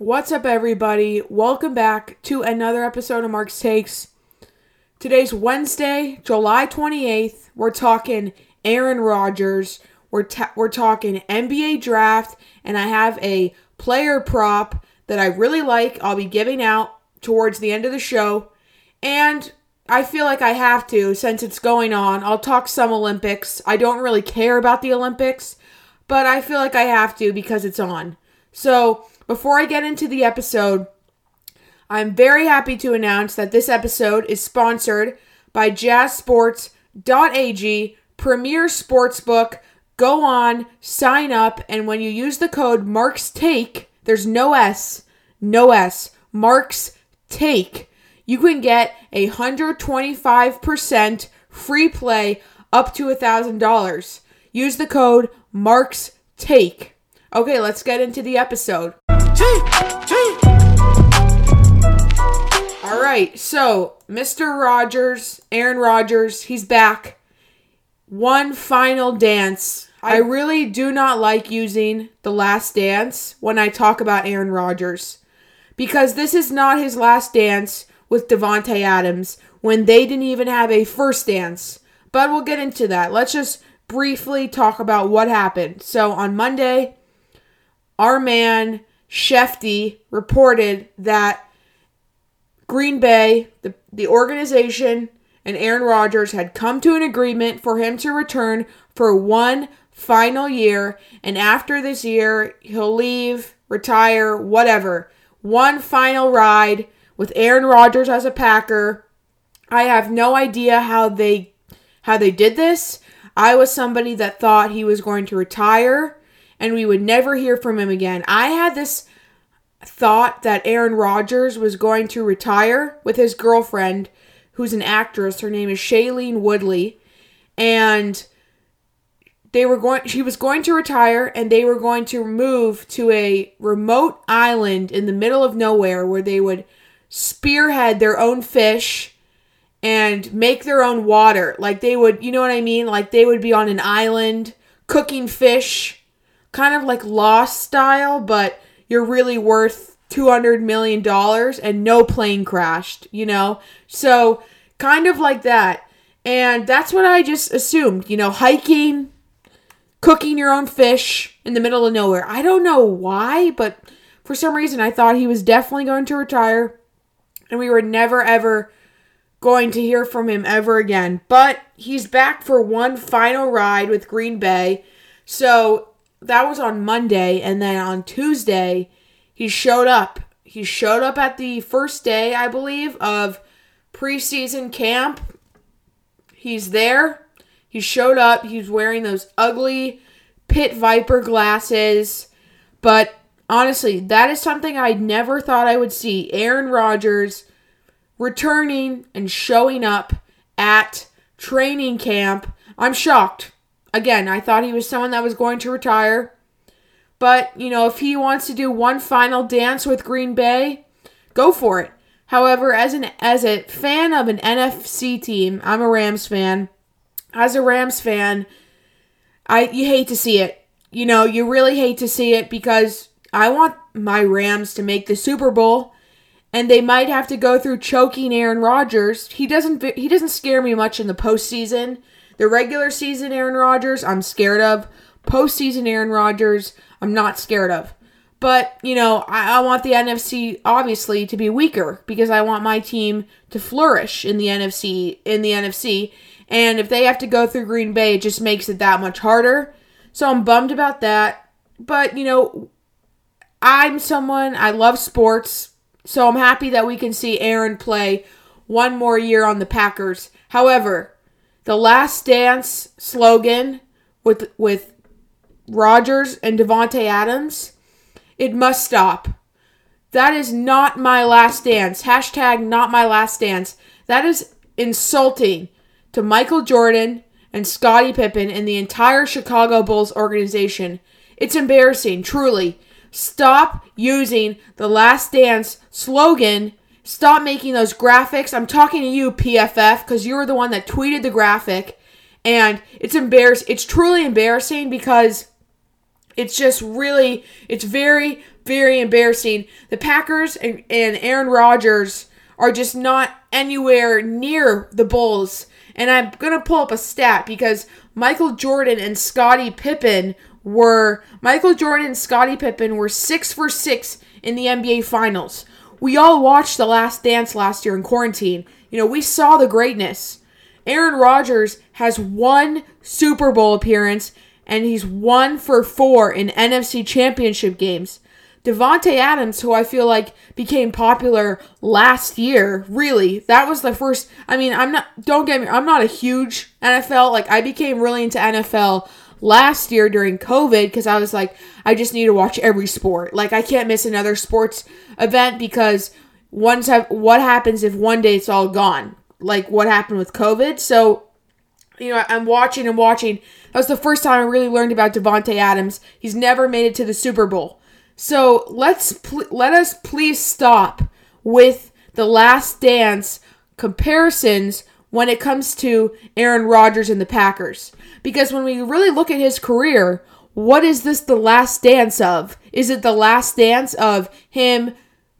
What's up, everybody? Welcome back to another episode of Mark's Takes. Today's Wednesday, July 28th. We're talking Aaron Rodgers. We're, ta- we're talking NBA draft, and I have a player prop that I really like. I'll be giving out towards the end of the show. And I feel like I have to since it's going on. I'll talk some Olympics. I don't really care about the Olympics, but I feel like I have to because it's on. So, before I get into the episode, I'm very happy to announce that this episode is sponsored by jazzsports.ag, premier sportsbook. Go on, sign up, and when you use the code MarxTake, there's no S, no S, Marks Take, you can get a 125% free play up to a $1,000. Use the code Marks Take. Okay, let's get into the episode. All right, so Mr. Rogers, Aaron Rodgers, he's back. One final dance. I really do not like using the last dance when I talk about Aaron Rodgers because this is not his last dance with Davante Adams when they didn't even have a first dance. But we'll get into that. Let's just briefly talk about what happened. So on Monday, our man Schefty reported that Green Bay, the, the organization, and Aaron Rodgers had come to an agreement for him to return for one final year. And after this year, he'll leave, retire, whatever. One final ride with Aaron Rodgers as a Packer. I have no idea how they how they did this. I was somebody that thought he was going to retire and we would never hear from him again. I had this thought that Aaron Rodgers was going to retire with his girlfriend, who's an actress. Her name is Shailene Woodley, and they were going. She was going to retire, and they were going to move to a remote island in the middle of nowhere where they would spearhead their own fish and make their own water. Like they would, you know what I mean? Like they would be on an island cooking fish, kind of like Lost style, but you're really worth $200 million and no plane crashed, you know? So, kind of like that. And that's what I just assumed, you know, hiking, cooking your own fish in the middle of nowhere. I don't know why, but for some reason I thought he was definitely going to retire and we were never ever going to hear from him ever again. But he's back for one final ride with Green Bay. So that was on Monday and then on Tuesday he showed up. He showed up at the first day, I believe, of preseason camp. He's there. He showed up. He's wearing those ugly pit viper glasses. But honestly, that is something I never thought I would see. Aaron Rodgers returning and showing up at training camp. I'm shocked. Again, I thought he was someone that was going to retire. But, you know, if he wants to do one final dance with Green Bay, go for it. However, as an as a fan of an NFC team, I'm a Rams fan. As a Rams fan, I you hate to see it. You know, you really hate to see it because I want my Rams to make the Super Bowl and they might have to go through choking Aaron Rodgers. He doesn't he doesn't scare me much in the postseason. The regular season Aaron Rodgers, I'm scared of. Postseason Aaron Rodgers, I'm not scared of. But, you know, I, I, want the NFC obviously to be weaker because I want my team to flourish in the NFC in the NFC. And if they have to go through Green Bay, it just makes it that much harder. So I'm bummed about that. But, you know, I'm someone I love sports. So I'm happy that we can see Aaron play one more year on the Packers. However, the last dance slogan with with Rodgers and Davante Adams, it must stop. That is not my last dance. Hashtag not my last dance. That is insulting to Michael Jordan and Scottie Pippen and the entire Chicago Bulls organization. It's embarrassing, truly. Stop using the last dance slogan. Stop making those graphics. I'm talking to you, PFF, because you were the one that tweeted the graphic. And it's embarrassing. It's truly embarrassing because it's just really, it's very, very embarrassing. The Packers and, and Aaron Rodgers are just not anywhere near the Bulls. And I'm going to pull up a stat because Michael Jordan and Scottie Pippen were Michael Jordan and Scottie Pippen were 6 for 6 in the NBA finals. We all watched The Last Dance last year in quarantine. You know, we saw the greatness. Aaron Rodgers has one Super Bowl appearance and he's one for four in NFC championship games. Davante Adams, who I feel like became popular last year, really, that was the first. I mean, I'm not. Don't get me. I'm not a huge NFL. Like I became really into NFL last year during COVID because I was like, I just need to watch every sport. Like I can't miss another sports event because once have what happens if one day it's all gone? Like what happened with COVID. So you know, I'm watching and watching. That was the first time I really learned about Davante Adams. He's never made it to the Super Bowl. So let's pl- let us please stop with the Last Dance comparisons when it comes to Aaron Rodgers and the Packers. Because when we really look at his career, what is this the last dance of? Is it the last dance of him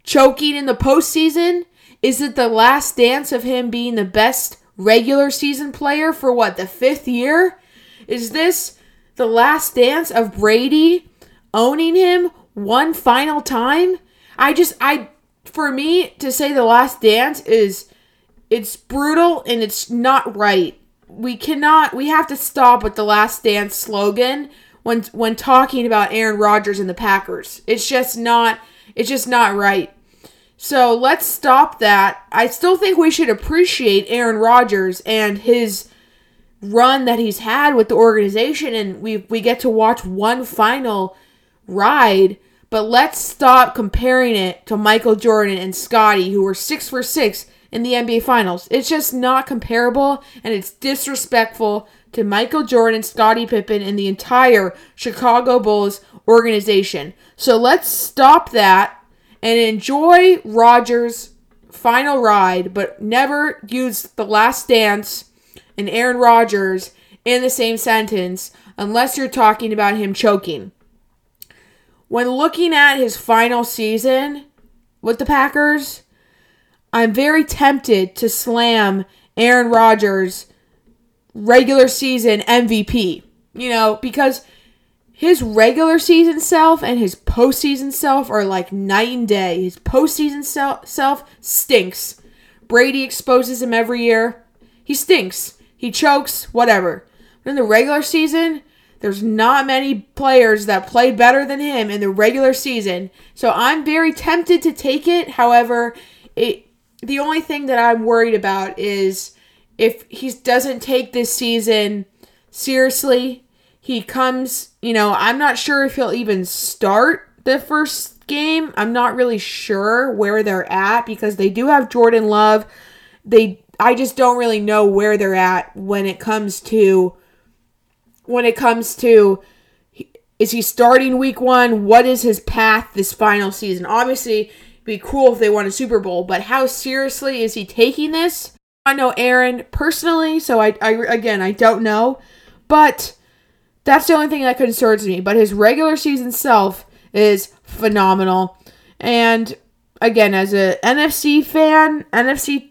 choking in the postseason? Is it the last dance of him being the best regular season player for what, the fifth year? Is this the last dance of Brady owning him one final time? I just, I, for me to say the last dance is, it's brutal and it's not right. We cannot, we have to stop with the last dance slogan when, when talking about Aaron Rodgers and the Packers. It's just not, it's just not right. So let's stop that. I still think we should appreciate Aaron Rodgers and his run that he's had with the organization and we we get to watch one final ride, but let's stop comparing it to Michael Jordan and Scottie who were 6 for 6 in the NBA finals. It's just not comparable and it's disrespectful to Michael Jordan, Scottie Pippen and the entire Chicago Bulls organization. So let's stop that and enjoy Rodgers' final ride, but never use the last dance and Aaron Rodgers in the same sentence unless you're talking about him choking. When looking at his final season with the Packers, I'm very tempted to slam Aaron Rodgers regular season MVP. You know, because his regular season self and his postseason self are like night and day. His postseason self stinks. Brady exposes him every year. He stinks. He chokes, whatever. But in the regular season, there's not many players that play better than him in the regular season. So I'm very tempted to take it. However, it the only thing that I'm worried about is if he doesn't take this season seriously he comes, you know, I'm not sure if he'll even start the first game. I'm not really sure where they're at because they do have Jordan Love. They I just don't really know where they're at when it comes to when it comes to is he starting week 1? What is his path this final season? Obviously, be cool if they won a Super Bowl, but how seriously is he taking this? I know Aaron personally, so I, I again, I don't know, but that's the only thing that concerns me. But his regular season self is phenomenal. And again, as a NFC fan, NFC,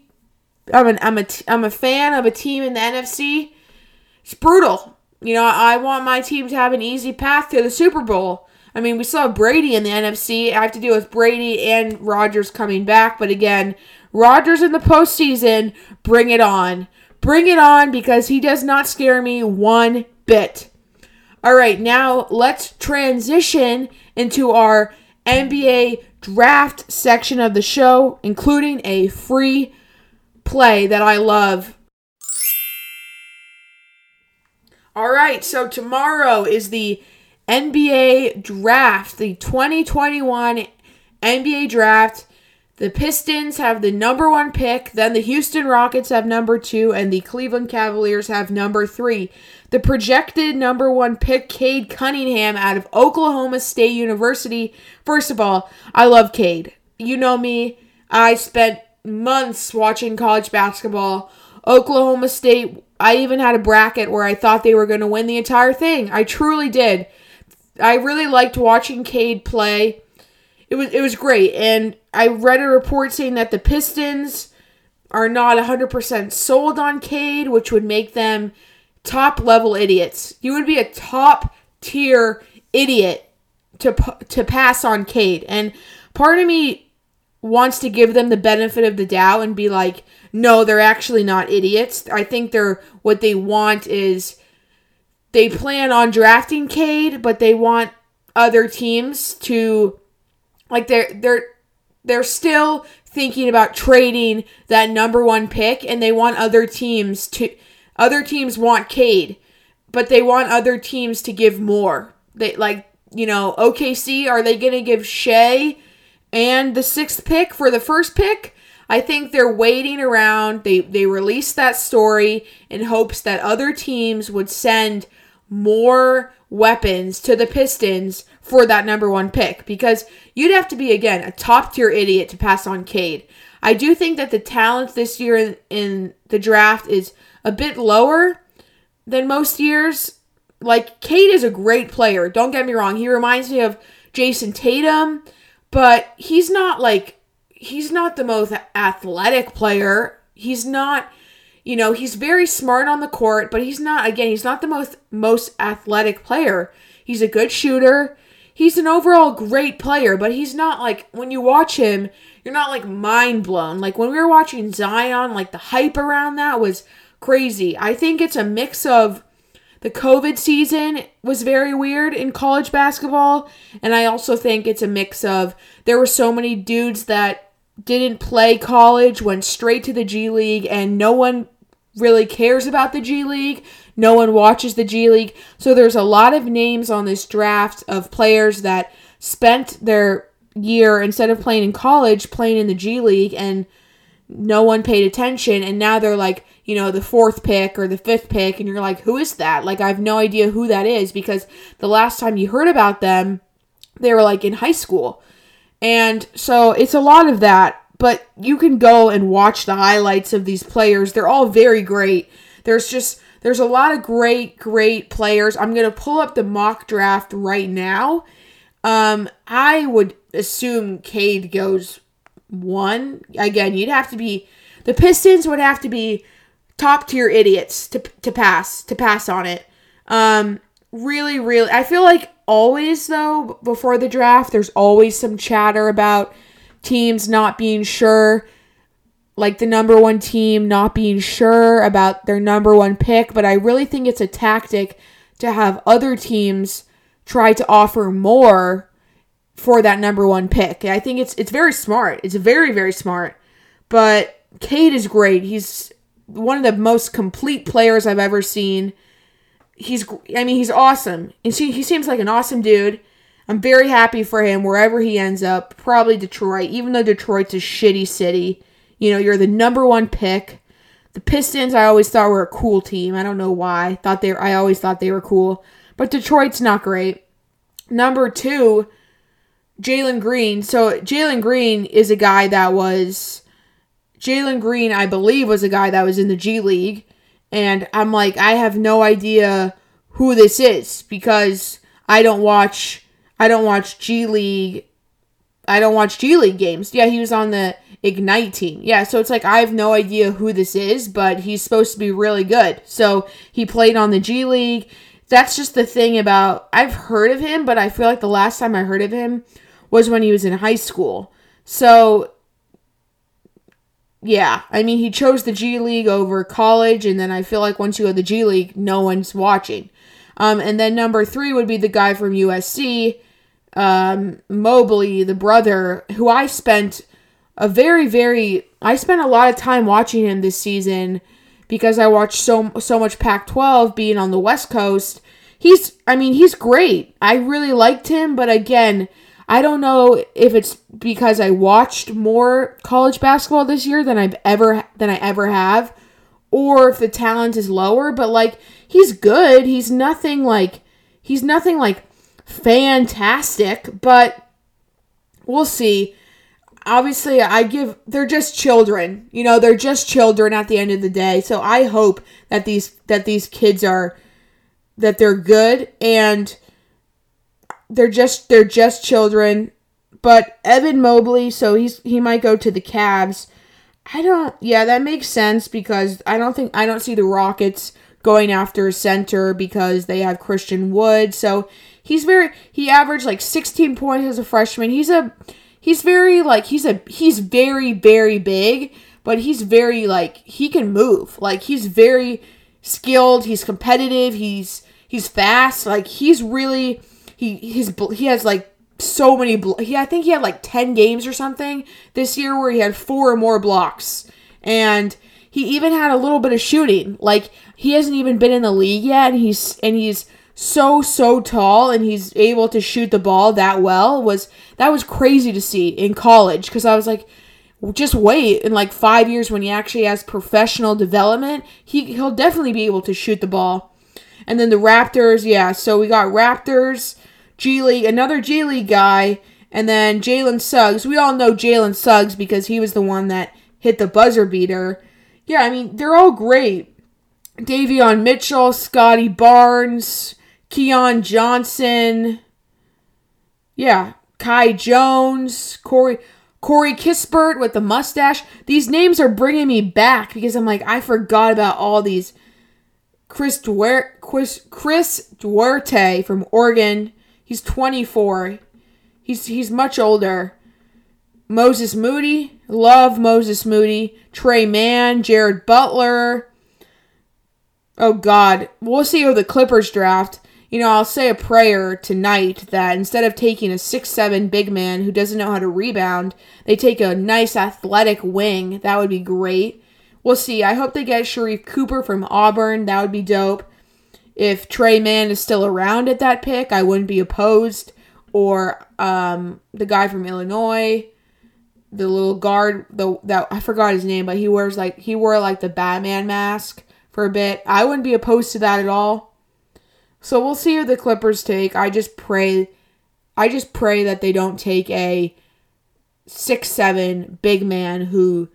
I'm an, I'm a I'm a fan of a team in the NFC. It's brutal. You know, I want my team to have an easy path to the Super Bowl. I mean, we saw Brady in the NFC. I have to deal with Brady and Rodgers coming back, but again, Rodgers in the postseason, bring it on. Bring it on because he does not scare me one bit. All right, now let's transition into our NBA draft section of the show, including a free play that I love. All right, so tomorrow is the NBA draft, the 2021 NBA draft. The Pistons have the number one pick, then the Houston Rockets have number two, and the Cleveland Cavaliers have number three. The projected number one pick, Cade Cunningham out of Oklahoma State University. First of all, I love Cade. You know me, I spent months watching college basketball. Oklahoma State, I even had a bracket where I thought they were going to win the entire thing. I truly did. I really liked watching Cade play. it was it was great. And I read a report saying that the Pistons are not 100% sold on Cade, which would make them top level idiots. You would be a top tier idiot to to pass on Cade. And part of me wants to give them the benefit of the doubt and be like, no, they're actually not idiots. I think they're what they want is they plan on drafting Cade, but they want other teams to like they're they're they're still thinking about trading that number one pick and they want other teams to other teams want Cade, but they want other teams to give more. They like, you know, OKC, are they gonna give Shai and the sixth pick for the first pick? I think they're waiting around. They they released that story in hopes that other teams would send more weapons to the Pistons for that number one pick because you'd have to be again a top tier idiot to pass on Cade. I do think that the talent this year in, in the draft is a bit lower than most years. Like Cade is a great player. Don't get me wrong. He reminds me of Jayson Tatum, but he's not like he's not the most athletic player. He's not you know, he's very smart on the court, but he's not again, he's not the most most athletic player. He's a good shooter. He's an overall great player, but he's not like when you watch him, you're not like mind blown. Like when we were watching Zion, like the hype around that was crazy. I think it's a mix of the COVID season was very weird in college basketball, and I also think it's a mix of there were so many dudes that didn't play college, went straight to the G League, and no one really cares about the G League. No one watches the G League. So there's a lot of names on this draft of players that spent their year instead of playing in college playing in the G League and no one paid attention and now they're like, you know, the fourth pick or the fifth pick and you're like, "Who is that?" Like I have no idea who that is because the last time you heard about them, they were like in high school. And so it's a lot of that but you can go and watch the highlights of these players. They're all very great. There's just there's a lot of great great players. I'm going to pull up the mock draft right now. Um I would assume Cade goes 1. Again, you'd have to be the Pistons would have to be top tier idiots to to pass to pass on it. Um really really I feel like always though before the draft there's always some chatter about teams not being sure, like the number one team not being sure about their number one pick, but I really think it's a tactic to have other teams try to offer more for that number one pick. I think it's it's very smart. It's very very smart. But Cade is great. He's one of the most complete players I've ever seen. He's I mean he's awesome. And he, he seems like an awesome dude. I'm very happy for him wherever he ends up. Probably Detroit, even though Detroit's a shitty city. You know, you're the number one pick. The Pistons, I always thought were a cool team. I don't know why. Thought they, I always thought they were cool, but Detroit's not great. Number two, Jalen Green. So Jalen Green is a guy that was Jalen Green, I believe, was a guy that was in the G League, and I'm like, I have no idea who this is because I don't watch I don't watch G League. I don't watch G League games. Yeah, he was on the Ignite team. Yeah, so it's like I have no idea who this is, but he's supposed to be really good. So he played on the G League. That's just the thing about I've heard of him, but I feel like the last time I heard of him was when he was in high school. So yeah, I mean he chose the G League over college, and then I feel like once you go to the G League, no one's watching. Um, and then number three would be the guy from USC um, Mobley, the brother, who I spent a very, very, I spent a lot of time watching him this season because I watched so so much Pac-12 being on the West Coast. He's, I mean, he's great. I really liked him, but again, I don't know if it's because I watched more college basketball this year than I've ever than I ever have, or if the talent is lower. But like, he's good. He's nothing like he's nothing like fantastic, but we'll see. Obviously, I give they're just children. You know, they're just children at the end of the day. So I hope that these that these kids are that they're good and they're just they're just children, but Evan Mobley, so he's he might go to the Cavs. I don't. Yeah, that makes sense because I don't think I don't see the Rockets going after center because they have Christian Wood. So he's very he averaged like 16 points as a freshman. He's a he's very like he's a he's very very big, but he's very like he can move. Like he's very skilled, he's competitive, he's he's fast. Like he's really he his he has like so many blo- he I think he had like 10 games or something this year where he had four or more blocks. And he even had a little bit of shooting. Like he hasn't even been in the league yet and he's and he's so so tall and he's able to shoot the ball that well was that was crazy to see in college cuz I was like just wait in like 5 years when he actually has professional development, he he'll definitely be able to shoot the ball. And then the Raptors, yeah, so we got Raptors, G League, another G League guy, and then Jalen Suggs. We all know Jalen Suggs because he was the one that hit the buzzer beater. Yeah, I mean, they're all great. Davion Mitchell, Scottie Barnes, Keon Johnson. Yeah, Kai Jones, Corey Corey Kispert with the mustache. These names are bringing me back because I'm like, I forgot about all these. Chris Duarte, Chris, Chris Duarte from Oregon. He's 24. He's he's much older. Moses Moody, love Moses Moody. Tre Mann, Jared Butler. Oh God, we'll see who the Clippers draft you know, I'll say a prayer tonight that instead of taking a six-seven big man who doesn't know how to rebound, they take a nice athletic wing. That would be great. We'll see. I hope they get Sharife Cooper from Auburn. That would be dope. If Tre Mann is still around at that pick, I wouldn't be opposed. Or um, the guy from Illinois, the little guard, the that I forgot his name, but he wears like he wore like the Batman mask for a bit. I wouldn't be opposed to that at all. So we'll see who the Clippers take. I just pray I just pray that they don't take a six seven big man who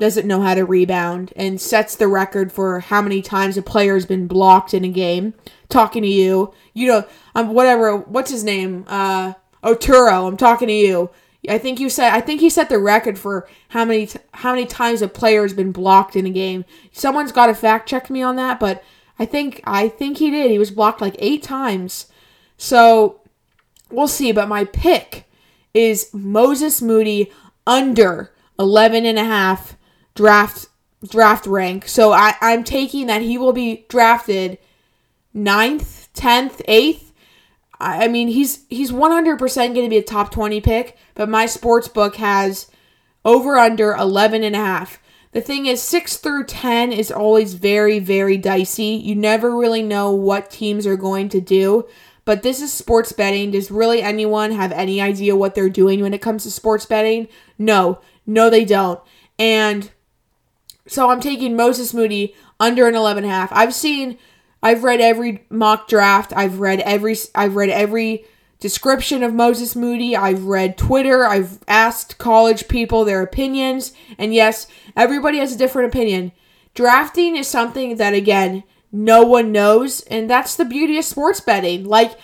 doesn't know how to rebound and sets the record for how many times a player has been blocked in a game. Talking to you, you know, um, whatever. What's his name? Uh, Oturu. I'm talking to you. I think you said. I think he set the record for how many how many times a player has been blocked in a game. Someone's got to fact check me on that, but I think I think he did. He was blocked like eight times. So we'll see. But my pick is Moses Moody under 11 and a half draft draft rank. So I, I'm taking that he will be drafted ninth, tenth, eighth. I, I mean he's he's 100% going to be a top 20 pick, but my sports book has over under 11 and a half. The thing is, 6 through 10 is always very, very dicey. You never really know what teams are going to do. But this is sports betting. Does really anyone have any idea what they're doing when it comes to sports betting? No. No, they don't. And so I'm taking Moses Moody under an 11 half. I've seen I've read every mock draft. I've read every I've read every description of Moses Moody. I've read Twitter. I've asked college people their opinions. And yes, everybody has a different opinion. Drafting is something that, again, no one knows. And that's the beauty of sports betting. Like,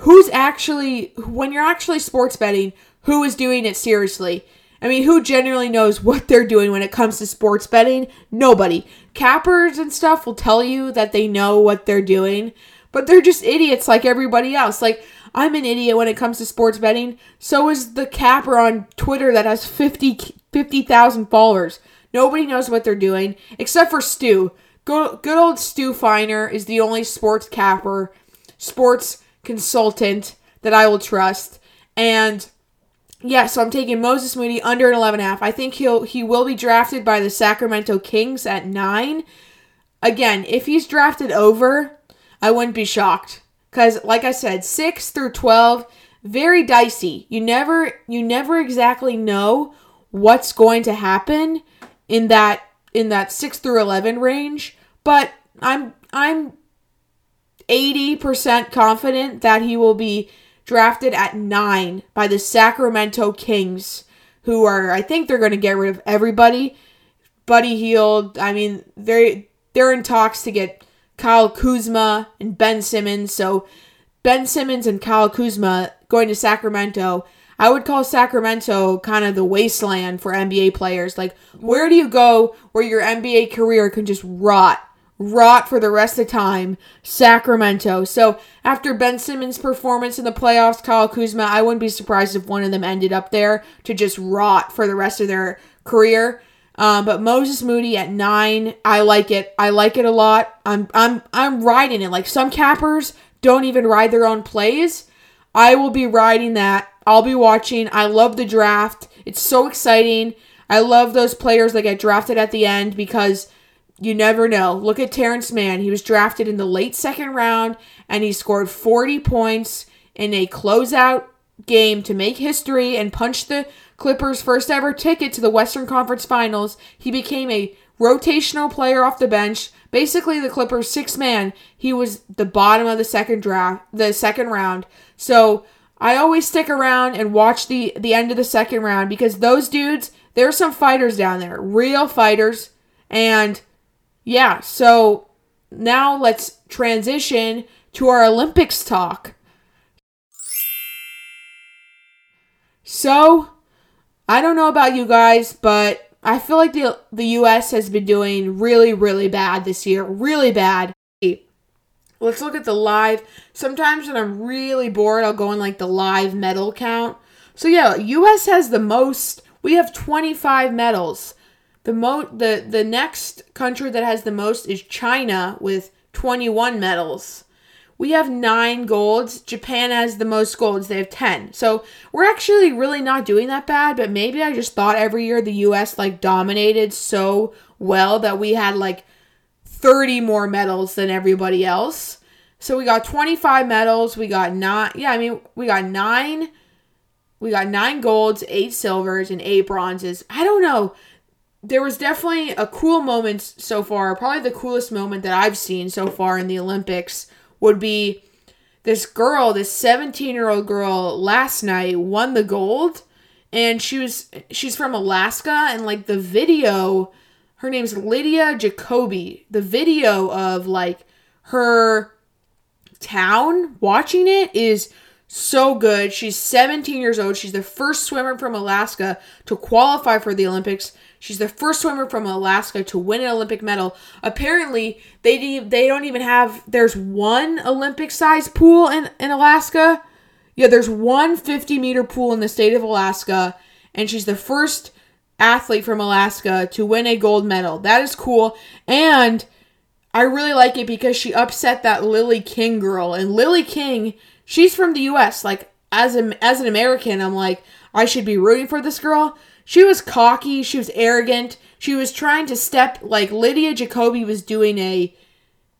who's actually, when you're actually sports betting, who is doing it seriously? I mean, who generally knows what they're doing when it comes to sports betting? Nobody. Cappers and stuff will tell you that they know what they're doing, but they're just idiots like everybody else. Like, I'm an idiot when it comes to sports betting. So is the capper on Twitter that has 50 50,000 followers. Nobody knows what they're doing except for Stu. Good, good old Stu Feiner is the only sports capper, sports consultant that I will trust. And yeah, so I'm taking Moses Moody under an 11 half. I think he'll he will be drafted by the Sacramento Kings at 9. Again, if he's drafted over, I wouldn't be shocked. Cuz like I said, 6 through 12 very dicey. You never you never exactly know what's going to happen in that in that 6 through 11 range, but I'm I'm 80% confident that he will be drafted at 9 by the Sacramento Kings who are I think they're going to get rid of everybody. Buddy Hield, I mean, they they're in talks to get Kyle Kuzma and Ben Simmons. So Ben Simmons and Kyle Kuzma going to Sacramento. I would call Sacramento kind of the wasteland for NBA players. Like, where do you go where your NBA career can just rot? Rot for the rest of the time. Sacramento. So, after Ben Simmons' performance in the playoffs, Kyle Kuzma, I wouldn't be surprised if one of them ended up there to just rot for the rest of their career. Um, but Moses Moody at nine, I like it. I like it a lot. I'm I'm I'm riding it. Like some cappers don't even ride their own plays. I will be riding that. I'll be watching. I love the draft. It's so exciting. I love those players that get drafted at the end because you never know. Look at Terance Mann. He was drafted in the late second round and he scored 40 points in a closeout game to make history and punch the Clippers' first ever ticket to the Western Conference Finals. He became a rotational player off the bench. Basically, the Clippers' sixth man. He was the bottom of the second draft, the second round. So I always stick around and watch the the end of the second round because those dudes, there's some fighters down there, real fighters, and yeah. So now let's transition to our Olympics talk. So I don't know about you guys, but I feel like the the US has been doing really really bad this year, really bad. Let's look at the live. Sometimes when I'm really bored, I'll go in like the live medal count. So yeah, US has the most. We have 25 medals. The mo the the next country that has the most is China with 21 medals. We have nine golds. Japan has the most golds. They have 10. So we're actually really not doing that bad, but maybe I just thought every year the US like dominated so well that we had like 30 more medals than everybody else. So we got 25 medals. We got nine. Yeah, I mean, we got nine. We got nine golds, eight silvers, and eight bronzes. I don't know. There was definitely a cool moment so far. Probably the coolest moment that I've seen so far in the Olympics would be this girl, this 17 year old girl last night won the gold and she was she's from Alaska and like the video her name's Lydia Jacoby. The video of like her town watching it is so good. She's 17 years old. She's the first swimmer from Alaska to qualify for the Olympics. She's the first swimmer from Alaska to win an Olympic medal. Apparently, they they don't even have there's one Olympic size pool in, in Alaska. Yeah, there's one 50 meter pool in the state of Alaska, and she's the first athlete from Alaska to win a gold medal. That is cool. And I really like it because she upset that Lily King girl. And Lily King, she's from the US. Like as a, as an American, I'm like I should be rooting for this girl. She was cocky, she was arrogant. She was trying to step like Lydia Jacoby was doing a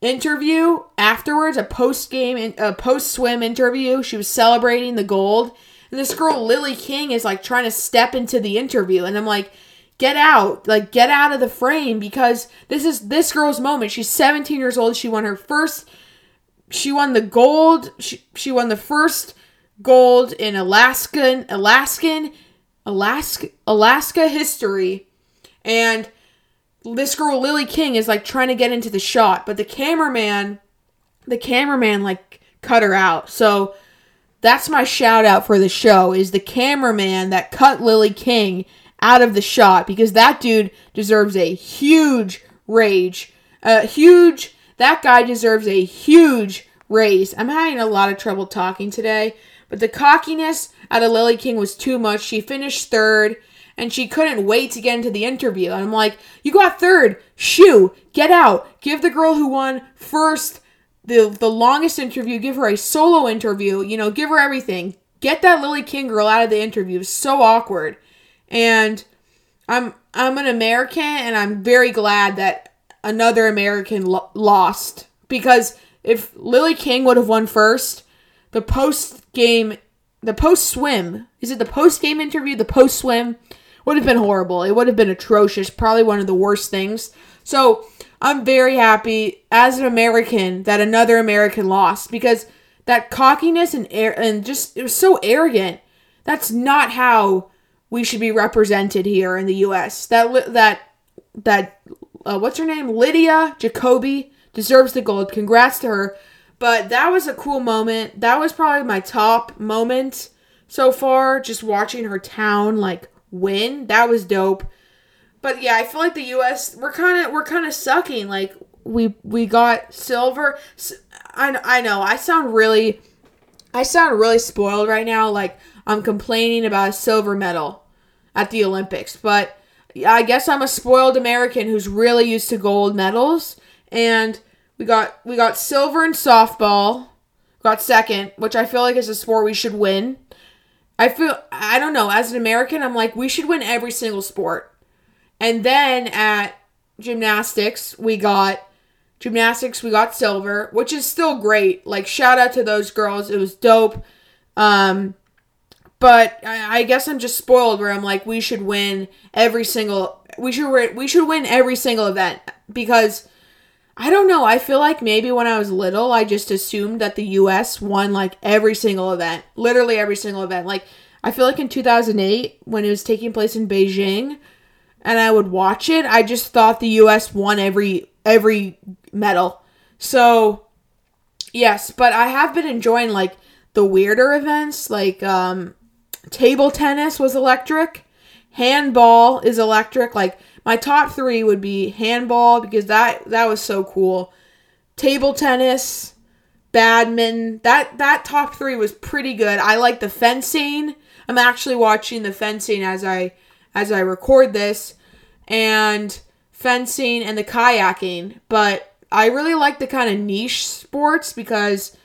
interview afterwards, a post game a post swim interview. She was celebrating the gold and this girl, Lily King, is like trying to step into the interview. And I'm like, get out. Like, get out of the frame because this is this girl's moment. She's 17 years old. She won her first, she won the gold. She, she won the first gold in Alaskan, Alaskan, Alaska, Alaska history. And this girl, Lily King, is like trying to get into the shot. But the cameraman, the cameraman, like, cut her out. So, that's my shout out for the show is the cameraman that cut Lily King out of the shot because that dude deserves a huge rage. A huge that guy deserves a huge raise. I'm having a lot of trouble talking today, but the cockiness out of Lily King was too much. She finished third and she couldn't wait to get into the interview. And I'm like, you got third. Shoo, get out. Give the girl who won first the the longest interview, give her a solo interview, you know, give her everything. Get that Lily King girl out of the interview. So awkward. And I'm I'm an American and I'm very glad that another American lo- lost because if Lily King would have won first, the post game the post swim, is it the post game interview, the post swim would have been horrible. It would have been atrocious, probably one of the worst things. So, I'm very happy as an American that another American lost because that cockiness and air and just it was so arrogant. That's not how we should be represented here in the U.S. That that that uh, what's her name? Lydia Jacoby deserves the gold. Congrats to her. But that was a cool moment. That was probably my top moment so far. Just watching her town like win, that was dope. But yeah, I feel like the U.S. we're kind of we're kind of sucking. Like we we got silver. I I know I sound really I sound really spoiled right now. Like I'm complaining about a silver medal at the Olympics, but I guess I'm a spoiled American who's really used to gold medals. And we got we got silver in softball, got second, which I feel like is a sport we should win. I feel I don't know, as an American, I'm like we should win every single sport. And then at gymnastics, we got gymnastics, we got silver, which is still great. Like shout out to those girls. It was dope. Um but I, I guess I'm just spoiled where I'm like we should win every single we should we should win every single event because I don't know. I feel like maybe when I was little, I just assumed that the US won like every single event. Literally every single event. Like, I feel like in 2008, when it was taking place in Beijing, and I would watch it, I just thought the US won every every medal. So, yes, but I have been enjoying like the weirder events, like um table tennis was electric, handball is electric, like my top three would be handball because that that was so cool. Table tennis, badminton. That that top three was pretty good. I like the fencing. I'm actually watching the fencing as I as I record this, and fencing and the kayaking. But I really like the kind of niche sports because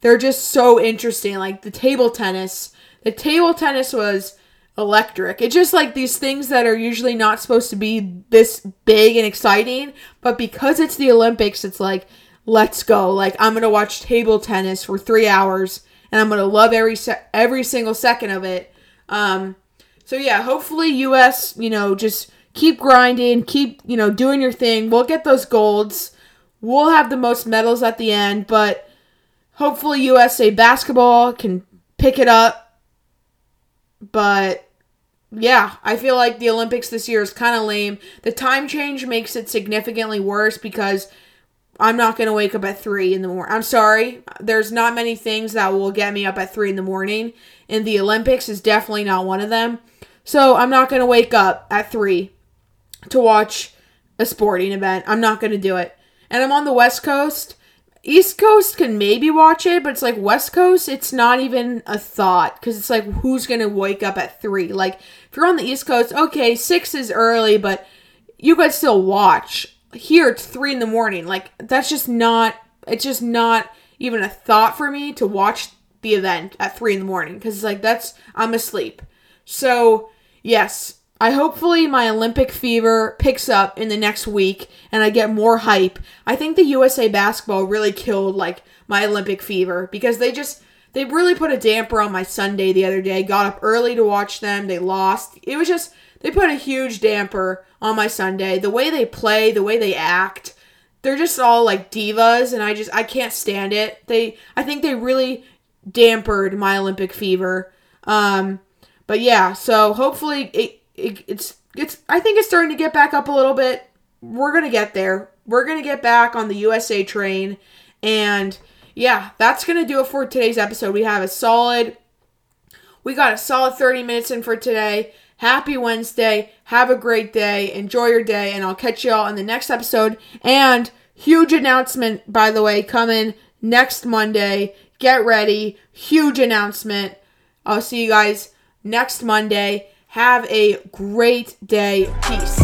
they're just so interesting. Like the table tennis. The table tennis was electric. It's just like these things that are usually not supposed to be this big and exciting, but because it's the Olympics, it's like, let's go. Like I'm gonna watch table tennis for three hours, and I'm gonna love every se- every single second of it. Um, so yeah, hopefully U.S. You know just keep grinding, keep you know doing your thing. We'll get those golds. We'll have the most medals at the end, but hopefully USA basketball can pick it up. But yeah, I feel like the Olympics this year is kind of lame. The time change makes it significantly worse because I'm not going to wake up at 3 in the morning. I'm sorry. There's not many things that will get me up at 3 in the morning, and the Olympics is definitely not one of them. So I'm not going to wake up at 3 to watch a sporting event. I'm not going to do it. And I'm on the West Coast, East Coast can maybe watch it, but it's like West Coast, it's not even a thought because it's like who's gonna wake up at three? Like if you're on the East Coast, okay, six is early, but you could still watch. Here it's three in the morning. Like that's just not. It's just not even a thought for me to watch the event at three in the morning because it's like that's I'm asleep. So yes, I hopefully my Olympic fever picks up in the next week and I get more hype. I think the USA basketball really killed like my Olympic fever because they just they really put a damper on my Sunday the other day. Got up early to watch them. They lost. It was just they put a huge damper on my Sunday. The way they play, the way they act, they're just all like divas and I just I can't stand it. They I think they really dampered my Olympic fever. Um but yeah, so hopefully it it, it's it's I think it's starting to get back up a little bit. We're gonna get there. We're gonna get back on the USA train, and yeah, that's gonna do it for today's episode. We have a solid, we got a solid thirty minutes in for today. Happy Wednesday. Have a great day. Enjoy your day, and I'll catch you all in the next episode. And huge announcement, by the way, coming next Monday. Get ready. Huge announcement. I'll see you guys next Monday. Have a great day. Peace.